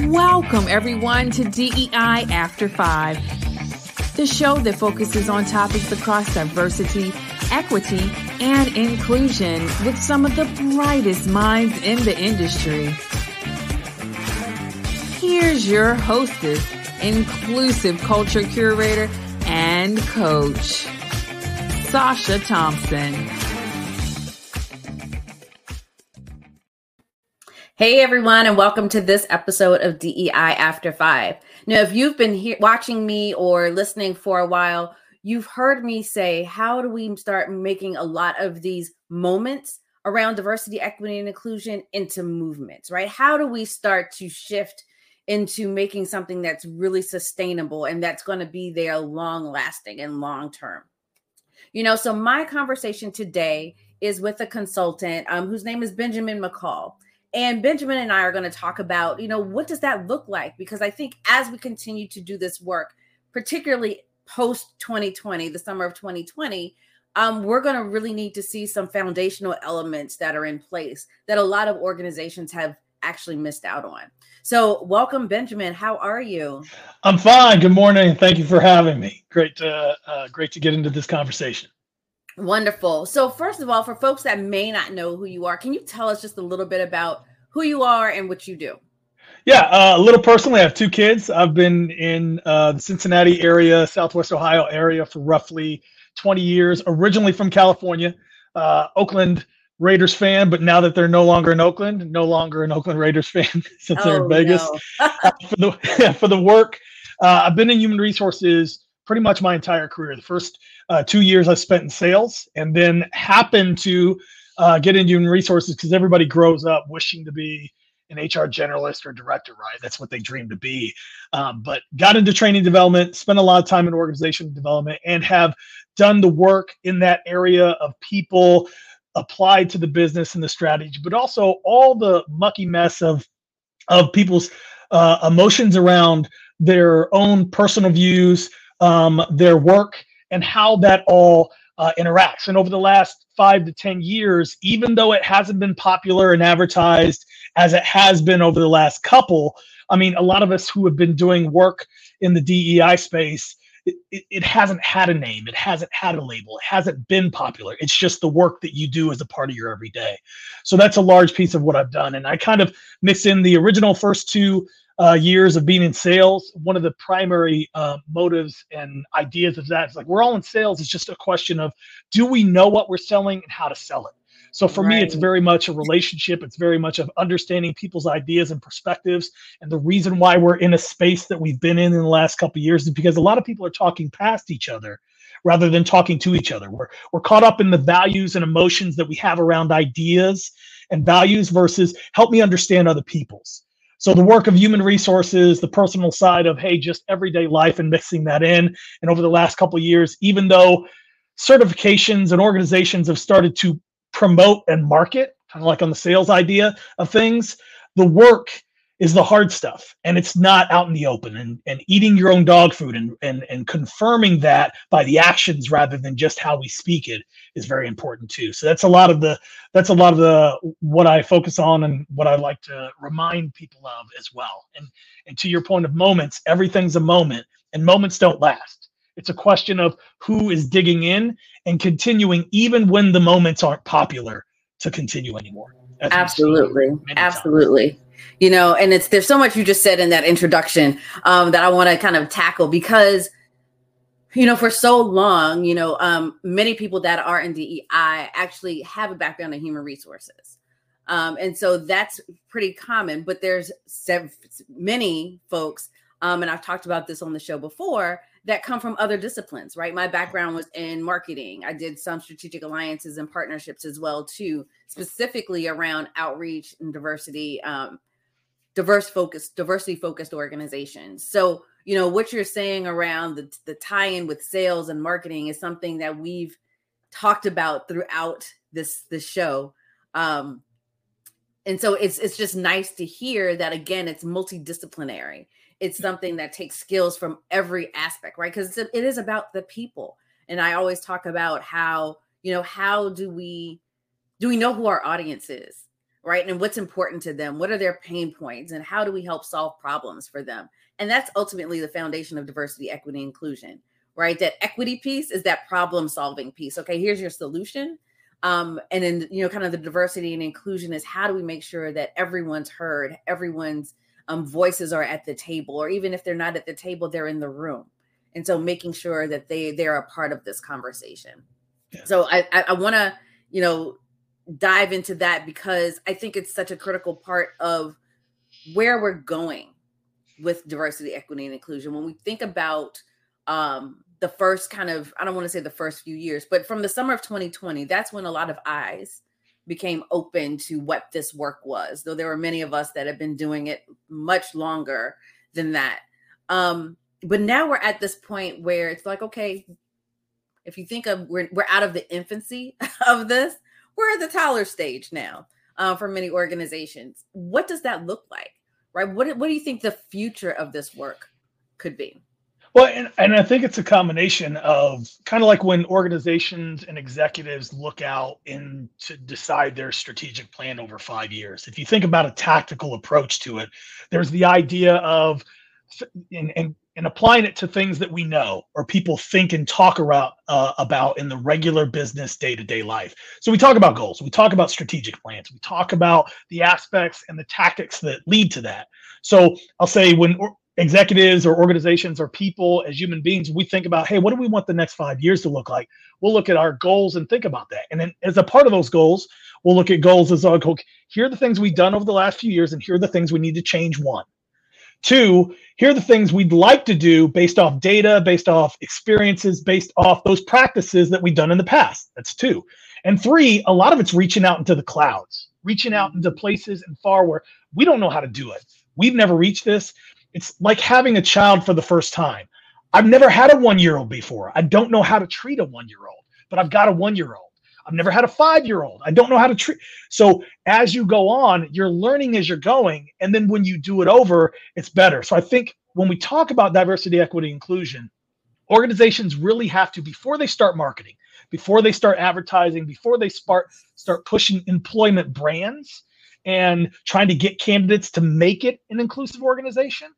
Welcome, everyone, to DEI After Five, the show that focuses on topics across diversity, equity, and inclusion with some of the brightest minds in the industry. Here's your hostess, inclusive culture curator, and coach, Sacha Thompson. Hey everyone, and welcome to this episode of DEI After Five. Now, if you've been here watching me or listening for a while, you've heard me say, how do we start making a lot of these moments around diversity, equity, and inclusion into movements, right? How do we start to shift into making something that's really sustainable and that's going to be there long lasting and long term? You know, so my conversation today is with a consultant um, whose name is Benjamin McCall. And Benjamin and I are going to talk about, you know, what does that look like? Because I think as we continue to do this work, particularly post 2020, the summer of 2020, um, we're going to really need to see some foundational elements that are in place that a lot of organizations have actually missed out on. So, welcome, Benjamin. How are you? I'm fine. Good morning. Thank you for having me. Great, to, uh, great to get into this conversation. Wonderful. So, first of all, for folks that may not know who you are, can you tell us just a little bit about who you are and what you do? Yeah, uh, a little personally, I have two kids. I've been in uh, the Cincinnati area, Southwest Ohio area for roughly 20 years, originally from California, uh, Oakland Raiders fan, but now that they're no longer in Oakland, no longer an Oakland Raiders fan since oh, they're in oh, Vegas. No. for, the, for the work, uh, I've been in human resources pretty much my entire career. The first uh, two years I spent in sales, and then happened to uh, get into human resources because everybody grows up wishing to be an HR generalist or director, right? That's what they dream to be. Um, but got into training development, spent a lot of time in organization development, and have done the work in that area of people applied to the business and the strategy, but also all the mucky mess of of people's uh, emotions around their own personal views, um, their work, and how that all uh, interacts. And over the last five to 10 years, even though it hasn't been popular and advertised as it has been over the last couple, I mean, a lot of us who have been doing work in the DEI space, it, it, it, hasn't had a name. It hasn't had a label. It hasn't been popular. It's just the work that you do as a part of your everyday. So that's a large piece of what I've done. And I kind of mix in the original first two uh, years of being in sales, one of the primary uh, motives and ideas of that is like we're all in sales. It's just a question of do we know what we're selling and how to sell it. So for right. me, it's very much a relationship. It's very much of understanding people's ideas and perspectives. And the reason why we're in a space that we've been in in the last couple years is because a lot of people are talking past each other rather than talking to each other. We're we're caught up in the values and emotions that we have around ideas and values versus help me understand other people's. So the work of human resources, the personal side of hey, just everyday life and mixing that in. And over the last couple years, even though certifications and organizations have started to promote and market, kind of like on the sales idea of things, the work is the hard stuff and it's not out in the open and, and eating your own dog food and, and and confirming that by the actions rather than just how we speak it is very important too. So that's a lot of the that's a lot of the what i focus on and what i like to remind people of as well. And and to your point of moments everything's a moment and moments don't last. It's a question of who is digging in and continuing even when the moments aren't popular to continue anymore. Absolutely. absolutely times you know and it's there's so much you just said in that introduction um, that i want to kind of tackle because you know for so long you know um, many people that are in dei actually have a background in human resources. Um, and so that's pretty common but there's sev- many folks um, and i've talked about this on the show before that come from other disciplines right? My background was in marketing. I did some strategic alliances and partnerships as well too specifically around outreach and diversity um, diverse focused diversity focused organizations. So you know what you're saying around the, the tie-in with sales and marketing is something that we've talked about throughout this this show. Um and so it's it's just nice to hear that again it's multidisciplinary. It's something that takes skills from every aspect right? Because it is about the people. And i always talk about how you know how do we do we know who our audience is right? And what's important to them? What are their pain points? And how do we help solve problems for them? And that's ultimately the foundation of diversity, equity, inclusion, right? That equity piece is that problem solving piece. Okay, here's your solution. Um, and then, you know, kind of the diversity and inclusion is how do we make sure that everyone's heard, everyone's um, voices are at the table, or even if they're not at the table, they're in the room. And so making sure that they they're a part of this conversation. Yeah. So I I, I want to you know dive into that because I think it's such a critical part of where we're going with diversity, equity, and inclusion. When we think about um, the first kind of, I don't want to say the first few years, but from the summer of 2020, that's when a lot of eyes became open to what this work was, though there were many of us that have been doing it much longer than that. Um, but now we're at this point where it's like, okay, if you think of we're, we're out of the infancy of this, we're at the toddler stage now uh, for many organizations. What does that look like? Right? What, what do you think the future of this work could be? Well, and, and I think it's a combination of kind of like when organizations and executives look out and to decide their strategic plan over five years. If you think about a tactical approach to it, there's the idea of and, and, and applying it to things that we know or people think and talk about uh, about in the regular business day-to-day life. So we talk about goals, we talk about strategic plans, we talk about the aspects and the tactics that lead to that. So I'll say when executives or organizations or people as human beings, we think about, hey, what do we want the next five years to look like? We'll look at our goals and think about that. And then as a part of those goals, we'll look at goals as like, okay, here are the things we've done over the last few years, and here are the things we need to change. One. Two, here are the things we'd like to do based off data, based off experiences, based off those practices that we've done in the past. That's two. And three, a lot of it's reaching out into the clouds, reaching out into places and far where we don't know how to do it. We've never reached this. It's like having a child for the first time. I've never had a one year old before. I don't know how to treat a one year old, but I've got a one year old. I've never had a five year old. I don't know how to treat. So as you go on, you're learning as you're going. And then when you do it over, it's better. So I think when we talk about diversity, equity, inclusion, organizations really have to, before they start marketing, before they start advertising, before they start, start pushing employment brands and trying to get candidates to make it an inclusive organization,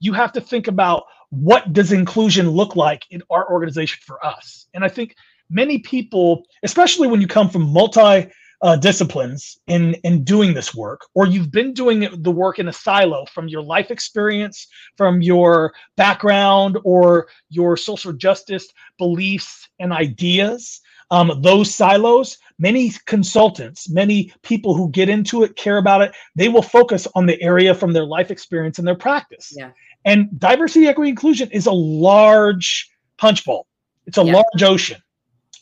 you have to think about what does inclusion look like in our organization for us and i think many people especially when you come from multi uh, disciplines in in doing this work or you've been doing the work in a silo from your life experience from your background or your social justice beliefs and ideas um, those silos many consultants many people who get into it care about it they will focus on the area from their life experience and their practice yeah. And diversity, equity, inclusion is a large punch bowl. It's a yeah. large ocean.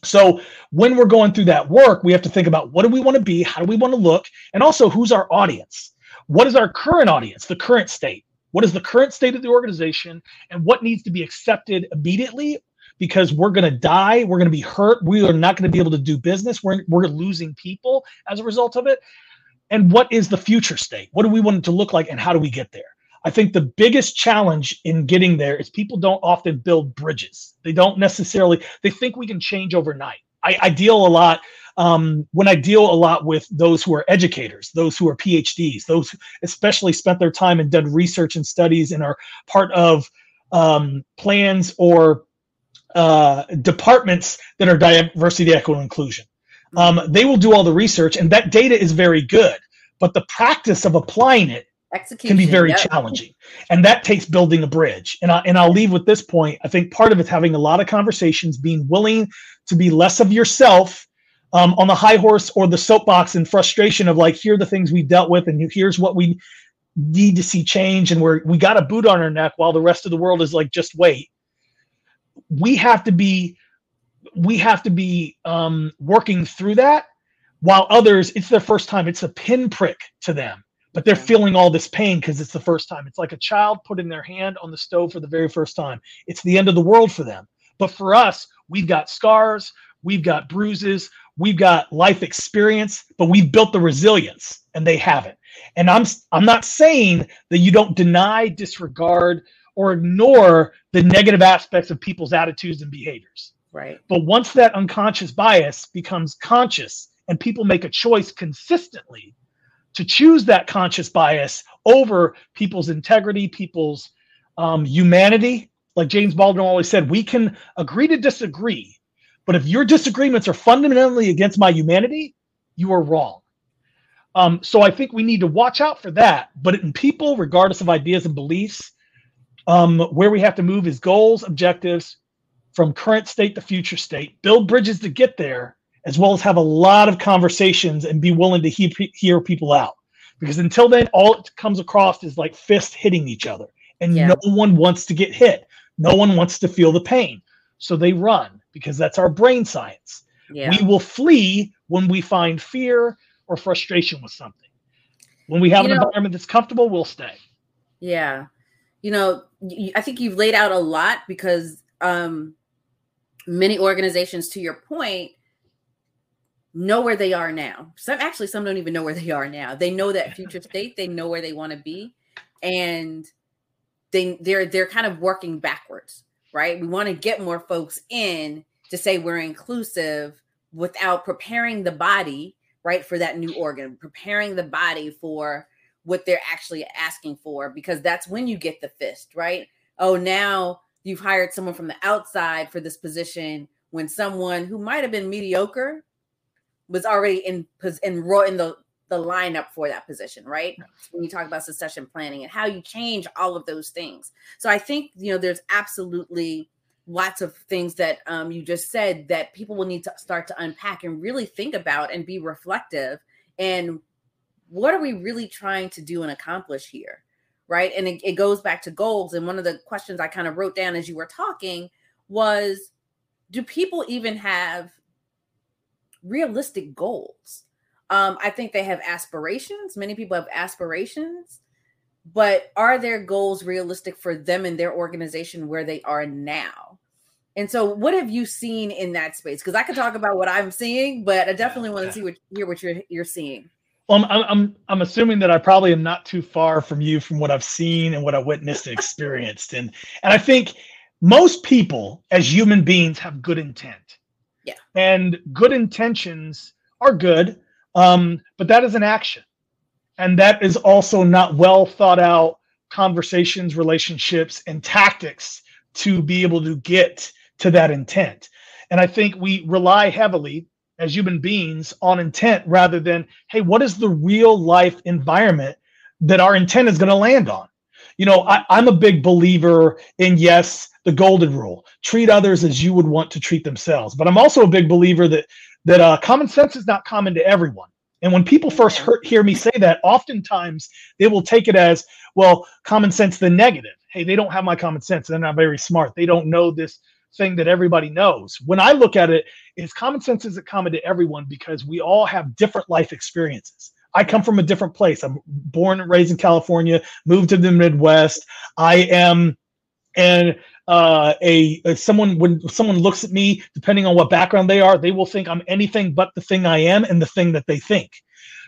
So when we're going through that work, we have to think about what do we want to be, how do we want to look, and also who's our audience? What is our current audience, the current state? What is the current state of the organization, and what needs to be accepted immediately? Because we're going to die, we're going to be hurt, we are not going to be able to do business, we're, we're losing people as a result of it. And what is the future state? What do we want it to look like, and how do we get there? I think the biggest challenge in getting there is people don't often build bridges. They don't necessarily, they think we can change overnight. I, I deal a lot um, when I deal a lot with those who are educators, those who are PhDs, those especially spent their time and done research and studies and are part of um, plans or uh, departments that are diversity, equity, and inclusion. Um, they will do all the research, and that data is very good. But the practice of applying it Execution, can be very yep. challenging. And that takes building a bridge. And, I, and i'll leave with this point. I think part of it's having a lot of conversations being willing to be less of yourself um, on the high horse or the soapbox and frustration of like here are the things we've dealt with and here's what we need to see change and we're we got a boot on our neck while the rest of the world is like just wait. We have to be we have to be um, working through that while others it's their first time. It's a pinprick to them but they're feeling all this pain because it's the first time. It's like a child putting their hand on the stove for the very first time. It's the end of the world for them. But for us, we've got scars, we've got bruises, we've got life experience, but we've built the resilience and they haven't. And I'm I'm not saying that you don't deny, disregard, or ignore the negative aspects of people's attitudes and behaviors. Right. But once that unconscious bias becomes conscious and people make a choice consistently to choose that conscious bias over people's integrity, people's um, humanity. Like James Baldwin always said, we can agree to disagree, but if your disagreements are fundamentally against my humanity, you are wrong. Um, so I think we need to watch out for that. But in people, regardless of ideas and beliefs, um, where we have to move is goals, objectives from current state to future state, build bridges to get there, as well as have a lot of conversations and be willing to hear, hear people out. Because until then, all it comes across is like fists hitting each other, and yeah. no one wants to get hit. No one wants to feel the pain. So they run because that's our brain science. Yeah. We will flee when we find fear or frustration with something. When we have you an know, environment that's comfortable, we'll stay. Yeah. You know, I think you've laid out a lot because um, many organizations, to your point, know where they are now. Some actually, some don't even know where they are now. They know that future state, they know where they want to be, and they they're they're kind of working backwards, right? We want to get more folks in to say we're inclusive without preparing the body right for that new organ preparing the body for what they're actually asking for because that's when you get the fist right oh now you've hired someone from the outside for this position when someone who might have been mediocre was already in in, in the the lineup for that position, right? When you talk about succession planning and how you change all of those things. So I think you know there's absolutely lots of things that um, you just said that people will need to start to unpack and really think about and be reflective and what are we really trying to do and accomplish here right and it, it goes back to goals and one of the questions i kind of wrote down as you were talking was do people even have realistic goals um, i think they have aspirations many people have aspirations but are their goals realistic for them and their organization where they are now and so, what have you seen in that space? Because I could talk about what I'm seeing, but I definitely want to see what hear what you're you're seeing. Well, I'm, I'm I'm assuming that I probably am not too far from you from what I've seen and what I witnessed and experienced, and and I think most people as human beings have good intent. Yeah. And good intentions are good, um, but that is an action, and that is also not well thought out conversations, relationships, and tactics to be able to get to that intent. And I think we rely heavily as human beings on intent rather than, hey, what is the real life environment that our intent is going to land on? You know, I, I'm a big believer in, yes, the golden rule treat others as you would want to treat themselves. But I'm also a big believer that that uh, common sense is not common to everyone. And when people first hear, hear me say that, oftentimes they will take it as, well, common sense, the negative. Hey, they don't have my common sense. They're not very smart. They don't know this thing that everybody knows. When I look at it, is common sense isn't common to everyone because we all have different life experiences. I come from a different place. I'm born and raised in California, moved to the Midwest. I am and uh, a, a, someone when someone looks at me, depending on what background they are, they will think I'm anything but the thing I am and the thing that they think.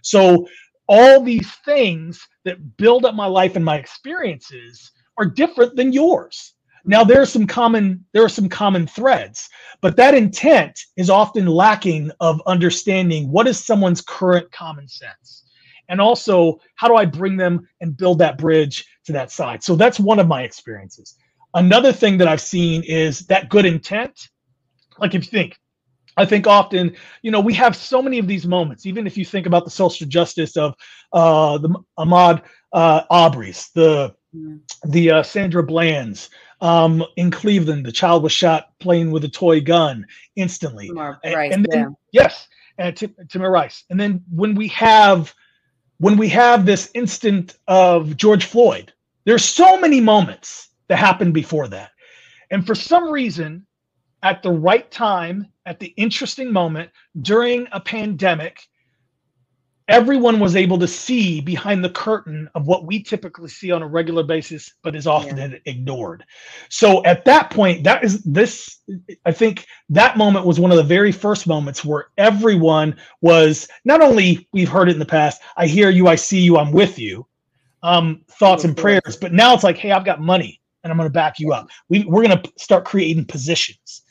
So all these things that build up my life and my experiences are different than yours. Now there are some common there are some common threads, but that intent is often lacking of understanding what is someone's current common sense. And also, how do I bring them and build that bridge to that side? So that's one of my experiences. Another thing that I've seen is that good intent. Like if you think, I think often, you know, we have so many of these moments. Even if you think about the social justice of uh, the Ahmaud uh, Arbery's, the the uh, Sandra Bland's, um, in Cleveland, the child was shot playing with a toy gun instantly. Rice, and, then, yeah. yes, and Tamir Rice. And then when we have when we have this instant of George Floyd, there's so many moments that happened before that. And for some reason, at the right time, at the interesting moment during a pandemic, everyone was able to see behind the curtain of what we typically see on a regular basis but is often yeah. ignored so at that point that is this i think that moment was one of the very first moments where everyone was not only we've heard it in the past i hear you i see you i'm with you um, thoughts and prayers but now it's like hey i've got money and i'm going to back you up. We, we're going to start creating positions.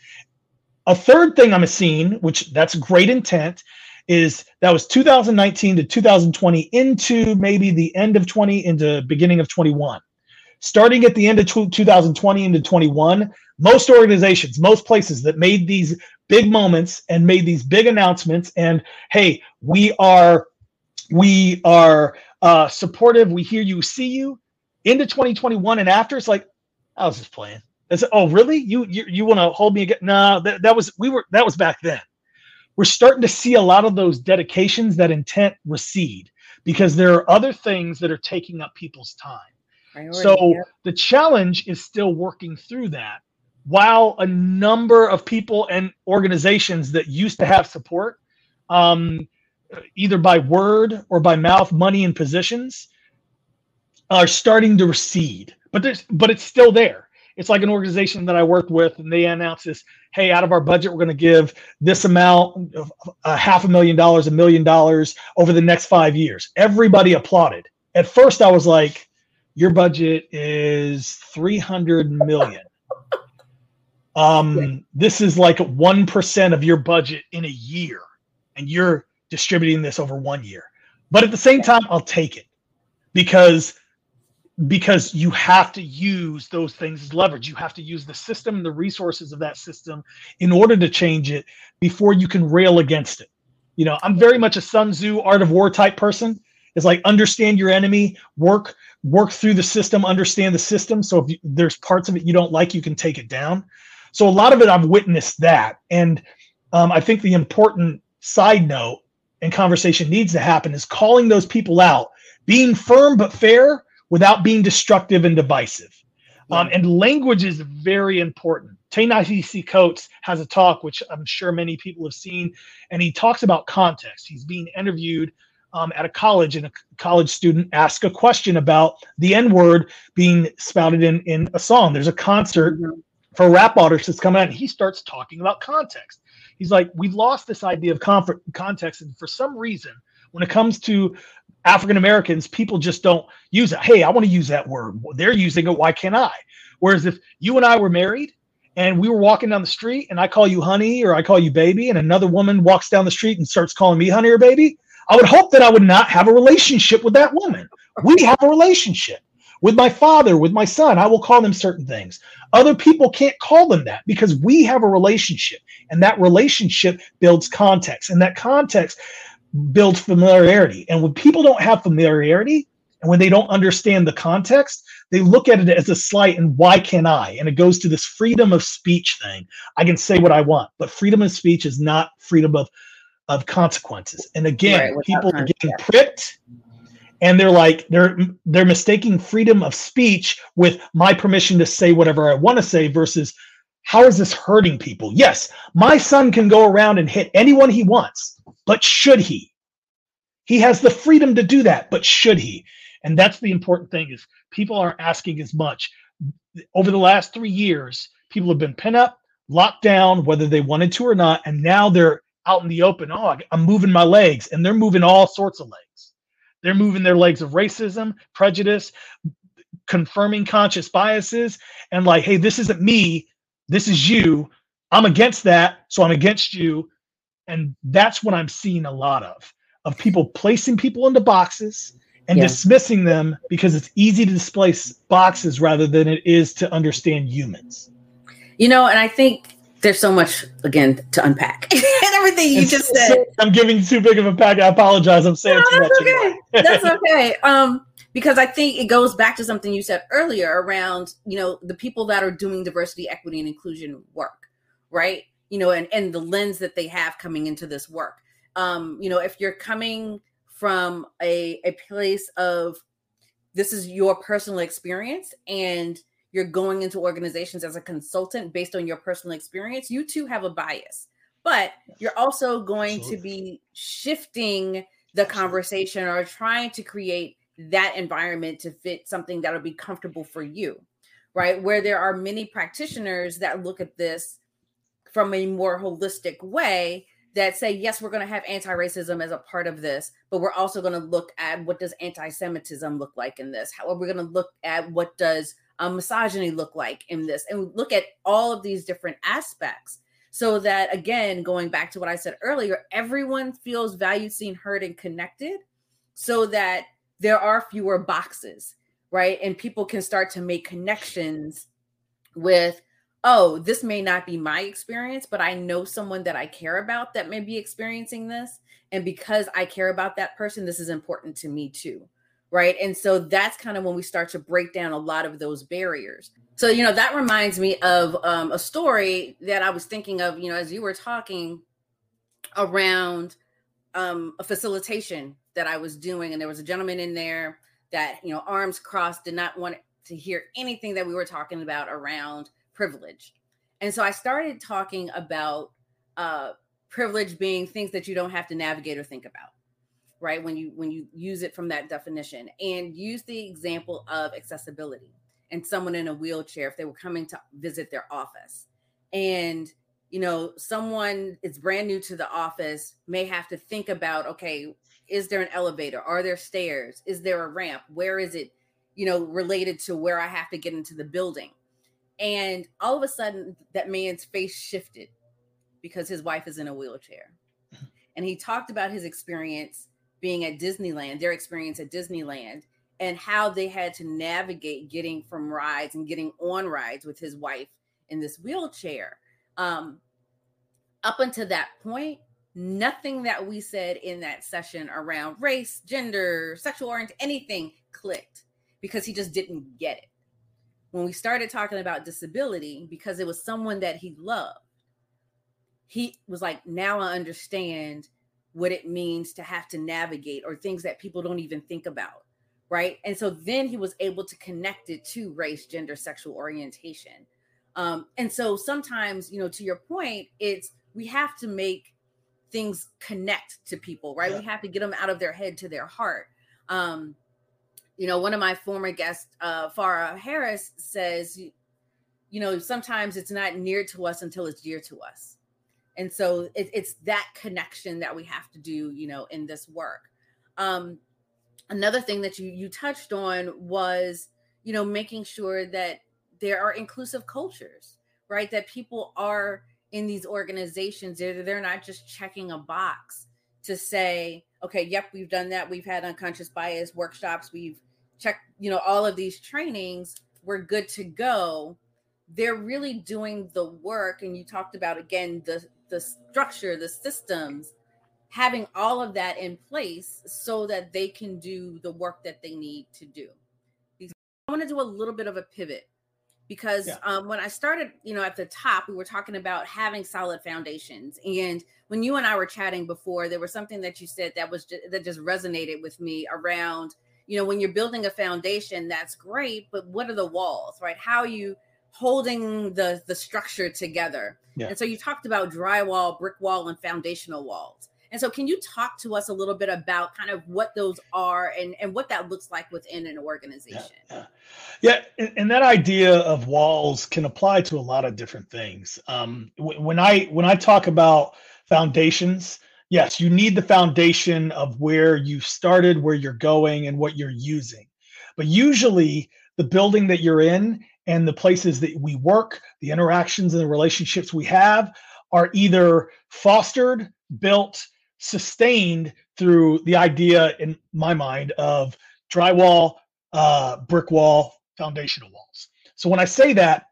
A third thing i'm seeing which that's great intent is that was 2019 to 2020 into maybe the end of 20 into beginning of 21 starting at the end of 2020 into 21 most organizations most places that made these big moments and made these big announcements and hey we are we are uh, supportive we hear you see you into 2021 and after it's like i was just playing. It's, oh really? You you, you want to hold me again no that, that was we were that was back then. We're starting to see a lot of those dedications that intent recede because there are other things that are taking up people's time. Priority, so yeah. the challenge is still working through that while a number of people and organizations that used to have support um, either by word or by mouth money and positions are starting to recede but there's but it's still there. It's like an organization that i worked with and they announced this hey out of our budget we're going to give this amount of a half a million dollars a million dollars over the next five years. Everybody applauded. At first i was like your budget is 300 million. Um this is like 1% of your budget in a year and you're distributing this over one year. But at the same time i'll take it because because you have to use those things as leverage you have to use the system and the resources of that system in order to change it before you can rail against it you know i'm very much a sun tzu art of war type person it's like understand your enemy work work through the system, understand the system. So if you, there's parts of it you don't like, you can take it down. So a lot of it, I've witnessed that. And um, I think the important side note and conversation needs to happen is calling those people out, being firm but fair without being destructive and divisive. Um, and language is very important. Ta-Nehisi Coates has a talk, which I'm sure many people have seen, and he talks about context. He's being interviewed um, at a college and a college student asks a question about the N word being spouted in, in a song. There's a concert for rap artists that's coming out, and he starts talking about context. He's like, We've lost this idea of context. And for some reason, when it comes to African Americans, people just don't use it. Hey, I want to use that word. They're using it. Why can't I? Whereas if you and I were married and we were walking down the street and I call you honey or I call you baby, and another woman walks down the street and starts calling me honey or baby, I would hope that I would not have a relationship with that woman. We have a relationship with my father, with my son. I will call them certain things. Other people can't call them that because we have a relationship, and that relationship builds context, and that context builds familiarity. And when people don't have familiarity, and when they don't understand the context, they look at it as a slight and why can I? And it goes to this freedom of speech thing. I can say what I want, but freedom of speech is not freedom of of consequences. And again, right, people are getting pricked and they're like they're they're mistaking freedom of speech with my permission to say whatever I want to say versus how is this hurting people? Yes, my son can go around and hit anyone he wants, but should he? He has the freedom to do that, but should he? And that's the important thing is people aren't asking as much. Over the last 3 years, people have been pent up, locked down whether they wanted to or not, and now they're out in the open. Oh, I'm moving my legs, and they're moving all sorts of legs. They're moving their legs of racism, prejudice, confirming conscious biases, and like, hey, this isn't me. This is you. I'm against that, so I'm against you. And that's what I'm seeing a lot of of people placing people into boxes and yeah. dismissing them because it's easy to displace boxes rather than it is to understand humans. You know, and I think there's so much again to unpack and everything you just said. I'm giving too big of a pack. I apologize. I'm saying no, too that's much. Okay. that's okay. Um, because I think it goes back to something you said earlier around you know the people that are doing diversity, equity, and inclusion work, right? You know, and and the lens that they have coming into this work. Um, you know, if you're coming from a a place of this is your personal experience and you're going into organizations as a consultant based on your personal experience, you too have a bias. But you're also going Absolutely. to be shifting the conversation or trying to create that environment to fit something that'll be comfortable for you, right? Where there are many practitioners that look at this from a more holistic way that say, yes, we're going to have anti racism as a part of this, but we're also going to look at what does anti Semitism look like in this? How are we going to look at what does um, misogyny look like in this and look at all of these different aspects so that again going back to what i said earlier everyone feels valued seen heard and connected so that there are fewer boxes right and people can start to make connections with oh this may not be my experience but i know someone that i care about that may be experiencing this and because i care about that person this is important to me too right? And so that's kind of when we start to break down a lot of those barriers. So you know that reminds me of um, a story that i was thinking of you know as you were talking around um, a facilitation that i was doing and there was a gentleman in there that you know arms crossed did not want to hear anything that we were talking about around privilege. And so i started talking about uh, privilege being things that you don't have to navigate or think about right? When you when you use it from that definition. And use the example of accessibility and someone in a wheelchair if they were coming to visit their office. And you know someone is brand new to the office may have to think about okay is there an elevator? Are there stairs? Is there a ramp? Where is it you know related to where i have to get into the building and all of a sudden that man's face shifted because his wife is in a wheelchair and he talked about his experience being at Disneyland, their experience at Disneyland, and how they had to navigate getting from rides and getting on rides with his wife in this wheelchair. Um, up until that point, nothing that we said in that session around race, gender, sexual orientation, anything clicked because he just didn't get it. When we started talking about disability, because it was someone that he loved, he was like, now I understand what it means to have to navigate or things that people don't even think about right? And so then he was able to connect it to race gender sexual orientation. Um, and so sometimes you know to your point it's we have to make things connect to people right? Yeah. we have to get them out of their head to their heart. Um, you know one of my former guests uh, farah harris says you know sometimes it's not near to us until it's dear to us. And so it, it's that connection that we have to do you know in this work. Um another thing that you you touched on was you know making sure that there are inclusive cultures right? That people are in these organizations. They're, they're not just checking a box to say okay yep we've done that. We've had unconscious bias workshops. We've checked you know all of these trainings we're good to go they're really doing the work and you talked about again the the structure, the systems, having all of that in place so that they can do the work that they need to do. I want to do a little bit of a pivot because yeah. um, when I started, you know, at the top, we were talking about having solid foundations. And when you and I were chatting before, there was something that you said that was just, that just resonated with me around, you know, when you're building a foundation, that's great, but what are the walls, right? How are you holding the the structure together. Yeah. And so you talked about drywall, brick wall, and foundational walls. And so can you talk to us a little bit about kind of what those are and, and what that looks like within an organization? Yeah, yeah. yeah and, that idea of walls can apply to a lot of different things. Um, when I when I talk about foundations, yes, you need the foundation of where you started, where you're going, and what you're using. But usually the building that you're in and the places that we work, the interactions and the relationships we have are either fostered, built, sustained through the idea, in my mind, of drywall, uh, brick wall, foundational walls. So when I say that,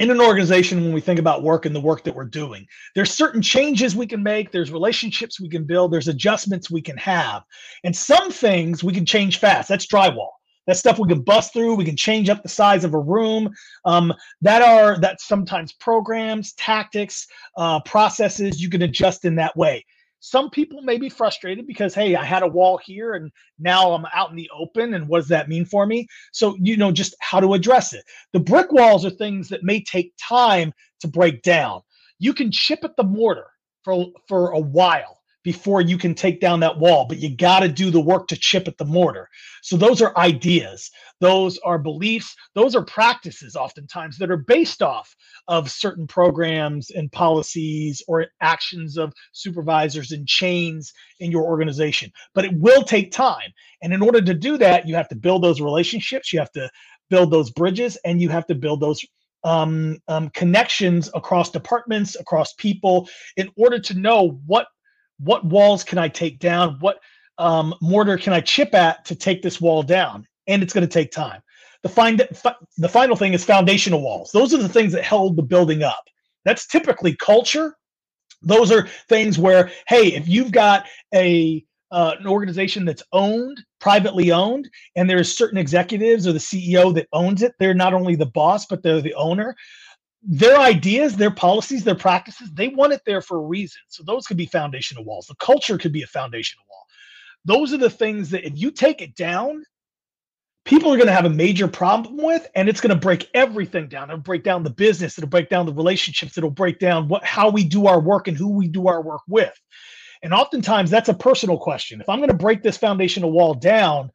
in an organization, when we think about work and the work that we're doing, there's certain changes we can make, there's relationships we can build, there's adjustments we can have. And some things we can change fast. That's drywall. That stuff we can bust through. We can change up the size of a room. Um, that are that sometimes programs, tactics, uh, processes you can adjust in that way. Some people may be frustrated because hey, I had a wall here and now I'm out in the open, and what does that mean for me? So you know just how to address it. The brick walls are things that may take time to break down. You can chip at the mortar for for a while before you can take down that wall, but you got to do the work to chip at the mortar. So those are ideas, those are beliefs, those are practices oftentimes that are based off of certain programs and policies or actions of supervisors and chains in your organization. But it will take time. And in order to do that, you have to build those relationships, you have to build those bridges, and you have to build those um, um, connections across departments, across people, in order to know what what walls can I take down, what um, mortar can I chip at to take this wall down, and it's going to take time. The find the final thing is foundational walls. Those are the things that held the building up. That's typically culture. Those are things where, hey, if you've got a uh, an organization that's owned, privately owned, and there's certain executives or the CEO that owns it. They're not only the boss, but they're the owner. Their ideas, their policies, their practices, they want it there for a reason. So those could be foundational walls. The culture could be a foundational wall. Those are the things that if you take it down, people are going to have a major problem with and it's going to break everything down it'll break down the business it'll break down the relationships it'll break down what how we do our work and who we do our work with and oftentimes that's a personal question. If I'm going to break this foundational wall down,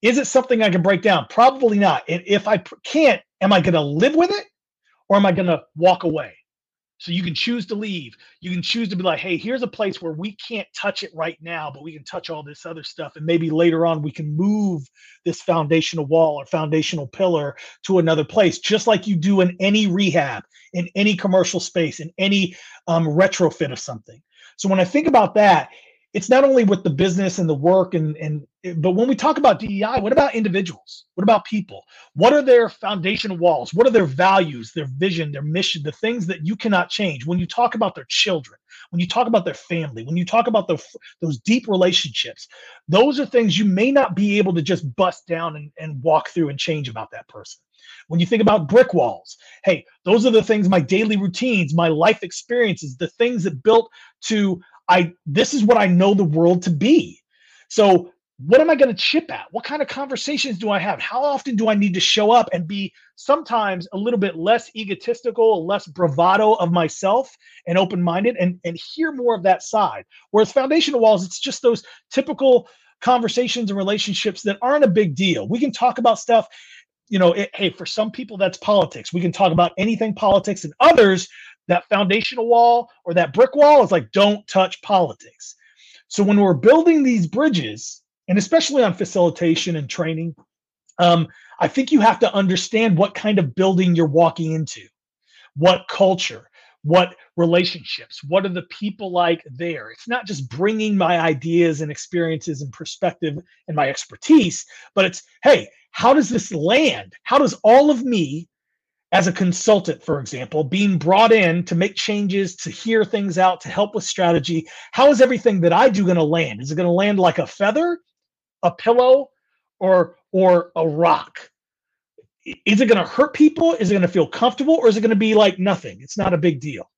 is it something I can break down? Probably not. And if I can't, am I going to live with it or am I going to walk away? So you can choose to leave. You can choose to be like, hey, here's a place where we can't touch it right now, but we can touch all this other stuff. And maybe later on we can move this foundational wall or foundational pillar to another place, just like you do in any rehab, in any commercial space, in any um, retrofit of something. So when I think about that, it's not only with the business and the work and and but when we talk about DEI, what about individuals? What about people? What are their foundation walls? What are their values, their vision, their mission, the things that you cannot change? When you talk about their children, when you talk about their family, when you talk about the, those deep relationships, those are things you may not be able to just bust down and, and walk through and change about that person. When you think about brick walls, hey, those are the things, my daily routines, my life experiences, the things that built to I this is what I know the world to be. So what am I going to chip at? What kind of conversations do I have? How often do I need to show up and be sometimes a little bit less egotistical, less bravado of myself and open minded and, and hear more of that side? Whereas foundational walls, it's just those typical conversations and relationships that aren't a big deal. We can talk about stuff you know, it, hey, for some people that's politics. We can talk about anything politics, and others that foundational wall or that brick wall is like, don't touch politics. So when we're building these bridges, and especially on facilitation and training, um, I think you have to understand what kind of building you're walking into, what culture, what relationships, what are the people like there. It's not just bringing my ideas and experiences and perspective and my expertise, but it's, hey, how does this land? How does all of me as a consultant, for example, being brought in to make changes, to hear things out, to help with strategy, how is everything that I do going to land? Is it going to land like a feather, a pillow, or or a rock? Is it going to hurt people? Is it going to feel comfortable, or is it going to be like nothing? It's not a big deal.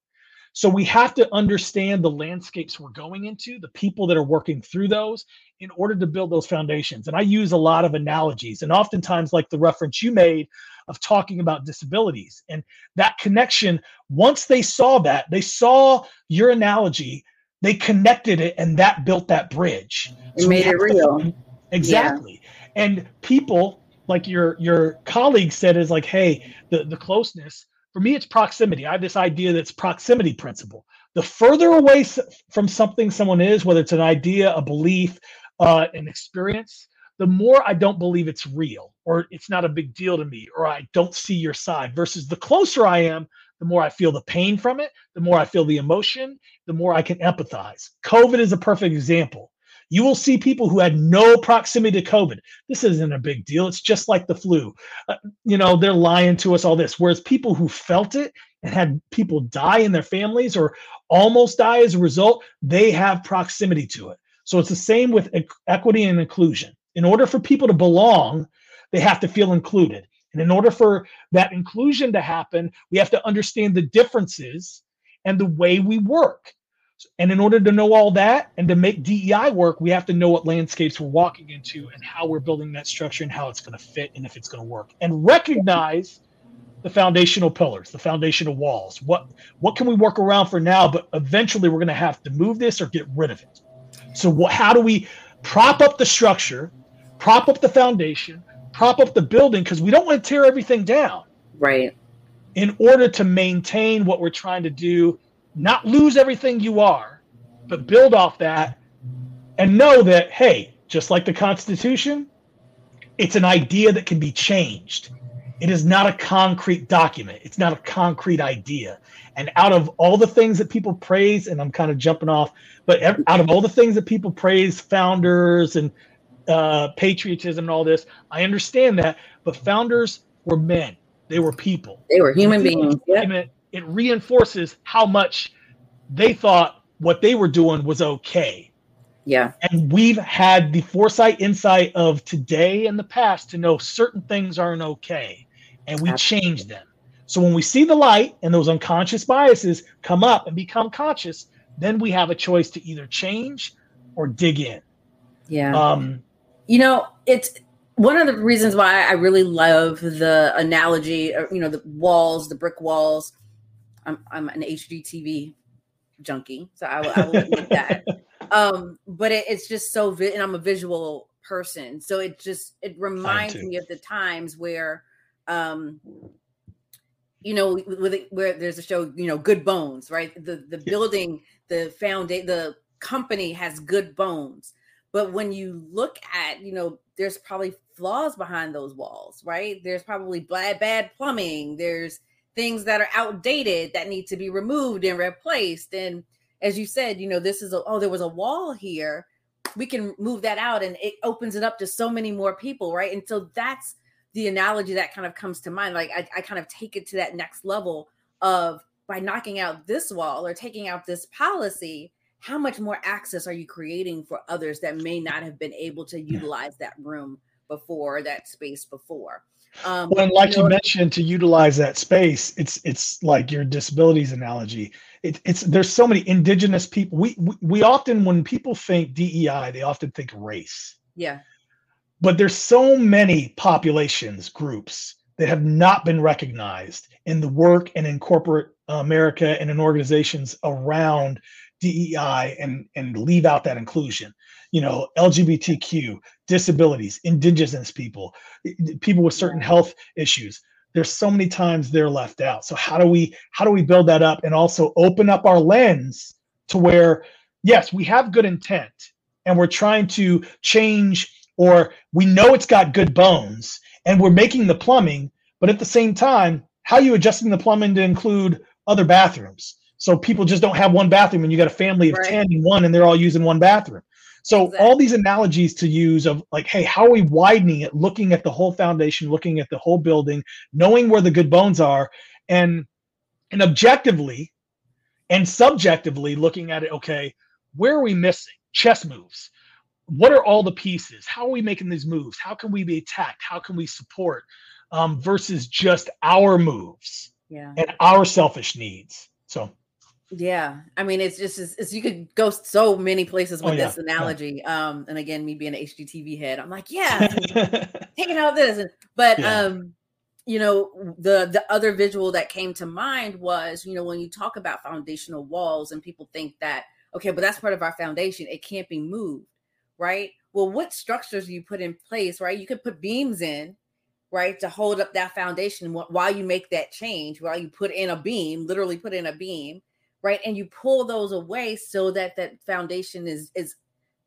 So we have to understand the landscapes we're going into, the people that are working through those in order to build those foundations. And I use a lot of analogies, and oftentimes, like the reference you made of talking about disabilities and that connection. Once they saw that, they saw your analogy, they connected it, and that built that bridge. It so made it real. To, exactly. Yeah. And people like your your colleague said is like, hey, the the closeness for me, it's proximity. I have this idea that's proximity principle. The further away from something someone is, whether it's an idea, a belief, uh, an experience, the more I don't believe it's real or it's not a big deal to me or I don't see your side. Versus the closer I am, the more I feel the pain from it, the more I feel the emotion, the more I can empathize. COVID is a perfect example. You will see people who had no proximity to COVID. This isn't a big deal. It's just like the flu. Uh, you know, they're lying to us, all this. Whereas people who felt it and had people die in their families or almost die as a result, they have proximity to it. So it's the same with equity and inclusion. In order for people to belong, they have to feel included. And in order for that inclusion to happen, we have to understand the differences and the way we work. And in order to know all that and to make DEI work, we have to know what landscapes we're walking into and how we're building that structure and how it's going to fit and if it's going to work. And recognize the foundational pillars, the foundational walls. What what can we work around for now? But eventually, we're going to have to move this or get rid of it. So, what, how do we prop up the structure, prop up the foundation, prop up the building? Because we don't want to tear everything down. Right. In order to maintain what we're trying to do not lose everything you are, but build off that and know that, hey, just like the Constitution, it's an idea that can be changed. it is not a concrete document. It's not a concrete idea. And out of all the things that people praise, and I'm kind of jumping off, but out of all the things that people praise, founders and uh, patriotism and all this, I understand that. But founders were men. They were people. They were human beings. It, it reinforces how much they thought what they were doing was okay. Yeah. And we've had the foresight, insight of today and the past to know certain things aren't okay. And we Absolutely. change them. So when we see the light and those unconscious biases come up and become conscious, then we have a choice to either change or dig in. Yeah. Um, you know, it's one of the reasons why I really love the analogy, you know, the walls, the brick walls. I'm, I'm an HGTV junkie, so I, I will admit that. Um, but it, it's just so, vi- and I'm a visual person, so it just it reminds me of the times where, um, you know, with it, where there's a show, you know, Good Bones, right? The the building, the foundation, the company has good bones, but when you look at, you know, there's probably flaws behind those walls, right? There's probably bad, bad plumbing. There's things that are outdated that need to be removed and replaced. And as you said, you know, this is a, oh, there was a wall here. We can move that out and it opens it up to so many more people, right? And so that's the analogy that kind of comes to mind. Like I, I kind of take it to that next level of by knocking out this wall or taking out this policy, how much more access are you creating for others that may not have been able to utilize that room before that space before um when like you, know, you mentioned to utilize that space it's it's like your disabilities analogy. It, it's there's so many indigenous people we, we we often when people think dei they often think race. Yeah. But there's so many populations groups that have not been recognized in the work and in corporate america and in organizations around DEI and and leave out that inclusion. You know, LGBTQ, disabilities, indigenous people, people with certain health issues. There's so many times they're left out. So how do we how do we build that up and also open up our lens to where yes, we have good intent and we're trying to change or we know it's got good bones and we're making the plumbing, but at the same time, how are you adjusting the plumbing to include other bathrooms? So people just don't have one bathroom and you got a family of right. 10 in one and they're all using one bathroom. So exactly. all these analogies to use of like, hey, how are we widening it, looking at the whole foundation, looking at the whole building, knowing where the good bones are, and and objectively and subjectively looking at it, okay, where are we missing? Chess moves. What are all the pieces? How are we making these moves? How can we be attacked? How can we support um, versus just our moves yeah. and our selfish needs? So yeah, I mean, it's just it's, it's, you could go so many places with oh, yeah, this analogy. Yeah. Um, and again, me being an HGTV head, I'm like, yeah, taking out this, but yeah. um, you know, the the other visual that came to mind was, you know, when you talk about foundational walls, and people think that okay, but that's part of our foundation, it can't be moved, right? Well, what structures do you put in place, right? You could put beams in, right, to hold up that foundation while you make that change, while you put in a beam, literally put in a beam right? And you pull those away so that that foundation is is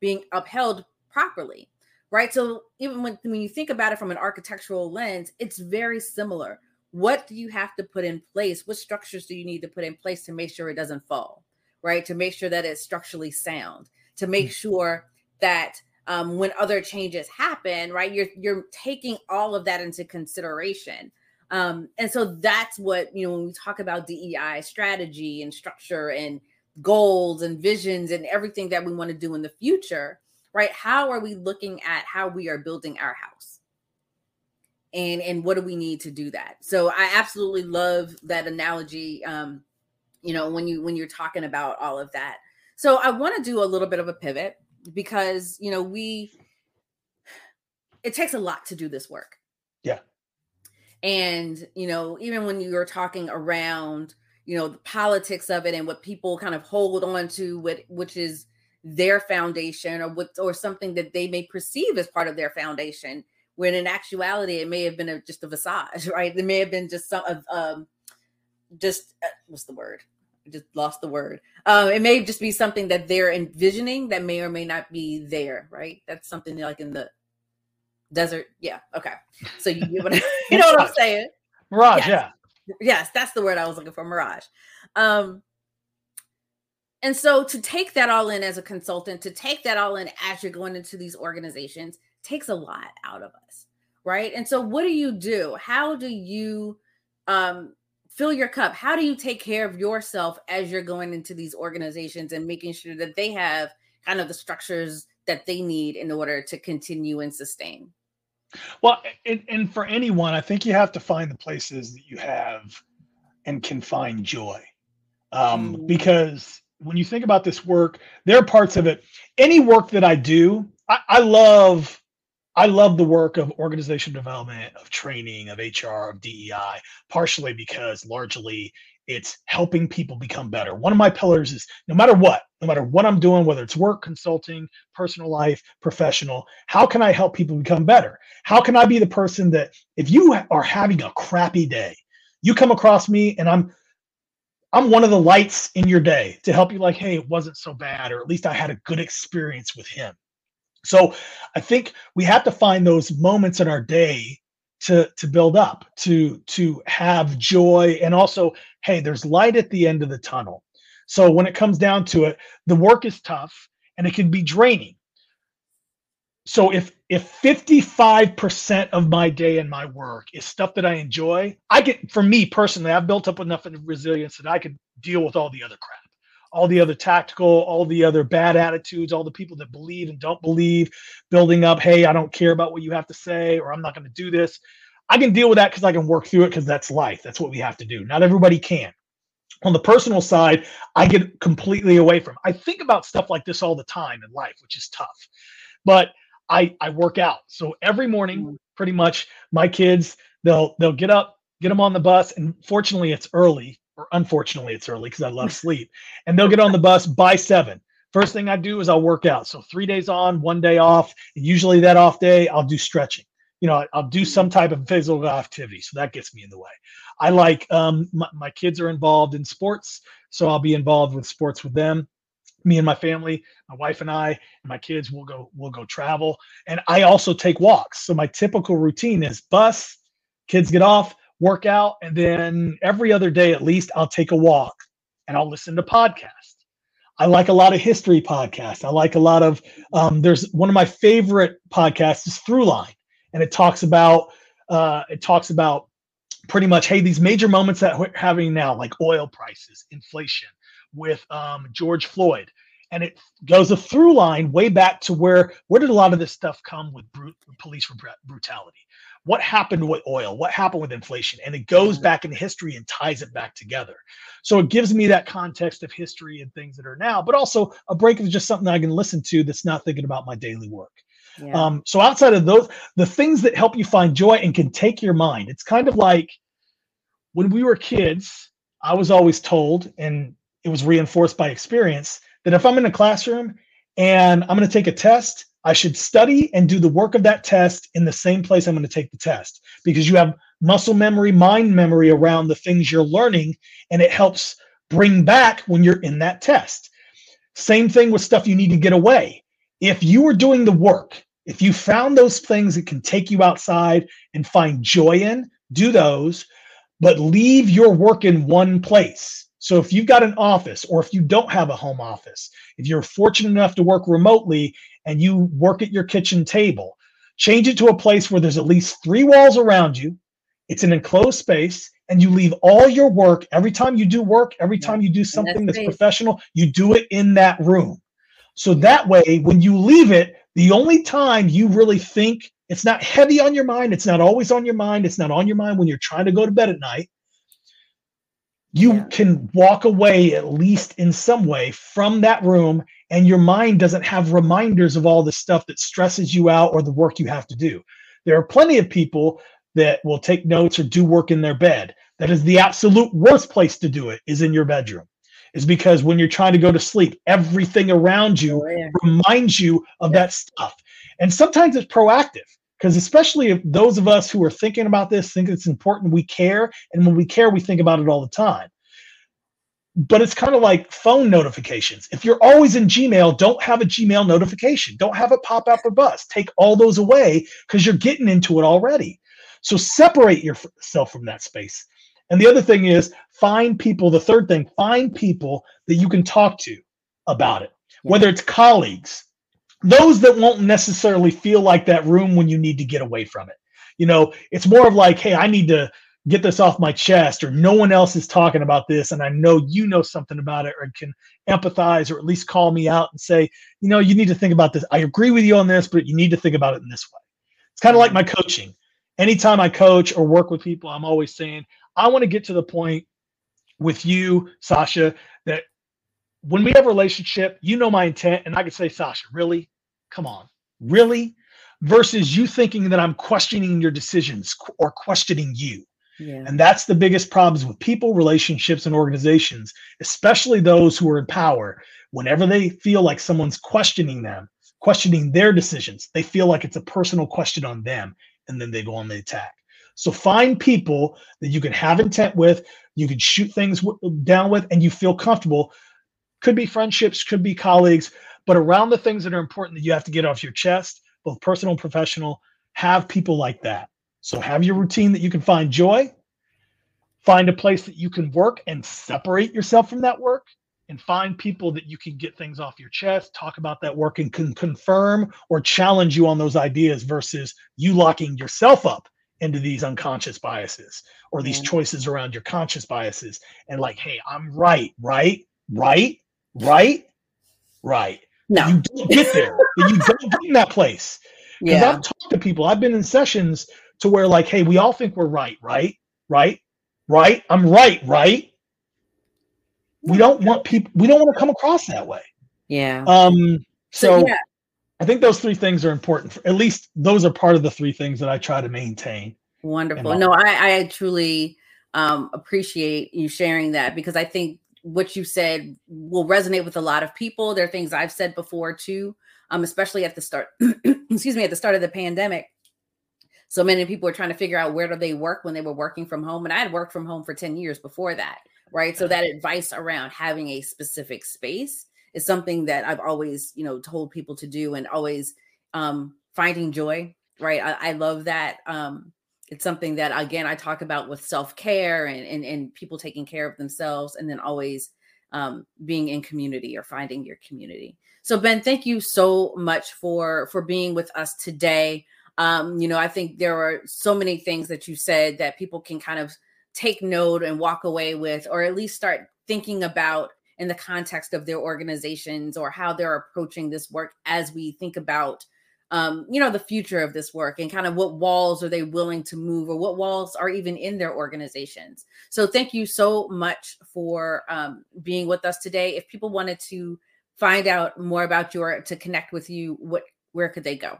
being upheld properly right? So even when, when you think about it from an architectural lens it's very similar. What do you have to put in place? What structures do you need to put in place to make sure it doesn't fall right? To make sure that it's structurally sound to make mm. sure that um, when other changes happen right you're you're taking all of that into consideration um, and so that's what, you know, when we talk about DEI strategy and structure and goals and visions and everything that we want to do in the future, right? How are we looking at how we are building our house? And and what do we need to do that? So I absolutely love that analogy. Um, you know, when you when you're talking about all of that. So I want to do a little bit of a pivot because you know we it takes a lot to do this work. Yeah and you know even when you're talking around you know the politics of it and what people kind of hold on to what which is their foundation or what or something that they may perceive as part of their foundation when in actuality it may have been a, just a visage right? It may have been just some of um just uh, what's the word? I just lost the word. Um it may just be something that they're envisioning that may or may not be there right? That's something like in the Desert. Yeah. Okay. So you, you know what I'm saying? Mirage. Yes. Yeah. Yes, that's the word I was looking for. Mirage. Um, and so to take that all in as a consultant, to take that all in as you're going into these organizations takes a lot out of us. Right. And so what do you do? How do you um fill your cup? How do you take care of yourself as you're going into these organizations and making sure that they have kind of the structures that they need in order to continue and sustain? Well, and, and for anyone, I think you have to find the places that you have and can find joy. Um, mm. Because when you think about this work, there are parts of it. Any work that I do, I, I love. I love the work of organization development, of training, of HR, of DEI, partially because largely it's helping people become better. One of my pillars is no matter what, no matter what I'm doing, whether it's work, consulting, personal life, professional, how can I help people become better? How can I be the person that if you are having a crappy day, you come across me and I'm I'm one of the lights in your day to help you like, hey, it wasn't so bad, or at least I had a good experience with him. So I think we have to find those moments in our day to to build up, to to have joy, and also, hey, there's light at the end of the tunnel. So when it comes down to it, the work is tough and it can be draining. So if if 55% of my day and my work is stuff that I enjoy, I get for me personally, I've built up enough resilience that I could deal with all the other crap, all the other tactical, all the other bad attitudes, all the people that believe and don't believe, building up, hey, I don't care about what you have to say, or I'm not going to do this. I can deal with that because I can work through it because that's life. That's what we have to do. Not everybody can. On the personal side, I get completely away from. I think about stuff like this all the time in life, which is tough. But I I work out. So every morning, mm. pretty much, my kids they'll they'll get up, get them on the bus, and fortunately it's early, or unfortunately it's early because I love sleep, and they'll get on the bus by seven. First thing I do is I'll work out. So three days on, one day off. And usually that off day, I'll do stretching. You know, I'll do some type of physical activity. So that gets me in the way. I like um, my, my kids are involved in sports, so I'll be involved with sports with them me and my family my wife and i and my kids will go will go travel and i also take walks so my typical routine is bus kids get off work out and then every other day at least i'll take a walk and i'll listen to podcasts. I like a lot of history podcasts. I like a lot of um, there's one of my favorite podcasts is throughline and it talks about uh, it talks about pretty much hey these major moments that we're having now like oil prices inflation with um, George Floyd, and it goes a through line way back to where where did a lot of this stuff come with brute, police brutality? What happened with oil? What happened with inflation? And it goes mm-hmm. back in history and ties it back together. So it gives me that context of history and things that are now, but also a break is just something I can listen to that's not thinking about my daily work. Yeah. Um, so outside of those, the things that help you find joy and can take your mind, it's kind of like when we were kids, I was always told, and it was reinforced by experience that if I'm in a classroom and I'm going to take a test, I should study and do the work of that test in the same place I'm going to take the test because you have muscle memory, mind memory around the things you're learning, and it helps bring back when you're in that test. Same thing with stuff you need to get away. If you are doing the work, if you found those things that can take you outside and find joy in, do those, but leave your work in one place so if you've got an office or if you don't have a home office, if you're fortunate enough to work remotely and you work at your kitchen table, change it to a place where there's at least three walls around you. It's an enclosed space and you leave all your work every time you do work, every time you do something that's, that's professional, you do it in that room. So that way, when you leave it, the only time you really think it's not heavy on your mind, it's not always on your mind, it's not on your mind when you're trying to go to bed at night you yeah. can walk away at least in some way from that room and your mind doesn't have reminders of all the stuff that stresses you out or the work you have to do. There are plenty of people that will take notes or do work in their bed. That is the absolute worst place to do it is in your bedroom. Is because when you're trying to go to sleep everything around you oh, yeah. reminds you of yeah. that stuff. And sometimes it's proactive because especially if those of us who are thinking about this think it's important we care and when we care we think about it all the time but it's kind of like phone notifications. If you're always in Gmail, don't have a Gmail notification. Don't have it pop up or bust. Take all those away because you're getting into it already. So separate yourself from that space. And the other thing is find people. The third thing, find people that you can talk to about it, whether it's colleagues, those that won't necessarily feel like that room when you need to get away from it. You know, it's more of like, hey, I need to get this off my chest, or no one else is talking about this, and I know you know something about it, or can empathize, or at least call me out and say, you know, you need to think about this. I agree with you on this, but you need to think about it in this way. It's kind of like my mm-hmm. coaching. Anytime I coach or work with people, I'm always saying, I want to get to the point with you, Sacha, that when we have a relationship, you know my intent, and I can say, Sacha, really? Come on, really? Versus you thinking that I'm questioning your decisions or questioning you. Yeah. And that's the biggest problems with people, relationships, and organizations, especially those who are in power. Whenever they feel like someone's questioning them, questioning their decisions, they feel like it's a personal question on them, and then they go on the attack. So find people that you can have intent with, you can shoot things down with, and you feel comfortable. Could be friendships, could be colleagues, but around the things that are important that you have to get off your chest, both personal and professional, have people like that. So have your routine that you can find joy, find a place that you can work and separate yourself from that work, and find people that you can get things off your chest, talk about that work, and can confirm or challenge you on those ideas versus you locking yourself up into these unconscious biases or these choices around your conscious biases and like, hey, I'm right, right, right, right, right. No, you don't get there. you don't get in that place. Because yeah. I've talked to people, I've been in sessions to where like, hey, we all think we're right, right, right, right. I'm right, right. We don't want people. We don't want to come across that way. Yeah. Um. So, so yeah. I think those three things are important. For, at least those are part of the three things that I try to maintain. Wonderful. No, I, I truly um, appreciate you sharing that because I think what you said will resonate with a lot of people. There are things I've said before too, um, especially at the start. excuse me, at the start of the pandemic. So many people were trying to figure out where do they work when they were working from home, and I had worked from home for ten years before that, right? So that advice around having a specific space is something that I've always, you know, told people to do, and always um, finding joy, right? I, I love that. Um, it's something that again I talk about with self-care and and, and people taking care of themselves and then always um, being in community or finding your community. So Ben, thank you so much for for being with us today. Um, you know, I think there are so many things that you said that people can kind of take note and walk away with, or at least start thinking about in the context of their organizations or how they're approaching this work as we think about um, you know, the future of this work and kind of what walls are they willing to move or what walls are even in their organizations. So thank you so much for um, being with us today. If people wanted to find out more about your to connect with you, what where could they go?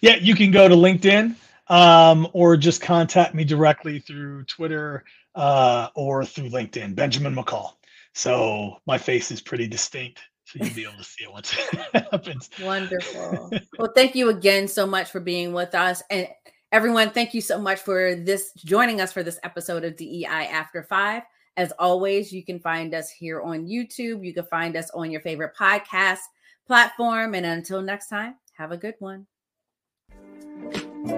Yeah, you can go to LinkedIn um, or just contact me directly through Twitter uh, or through LinkedIn, Benjamin McCall. So my face is pretty distinct so you'll be able to see it once it happens. Wonderful. well, thank you again so much for being with us. And everyone, thank you so much for this joining us for this episode of DEI After Five. As always, you can find us here on YouTube. You can find us on your favorite podcast platform. And until next time, have a good one. Thank you.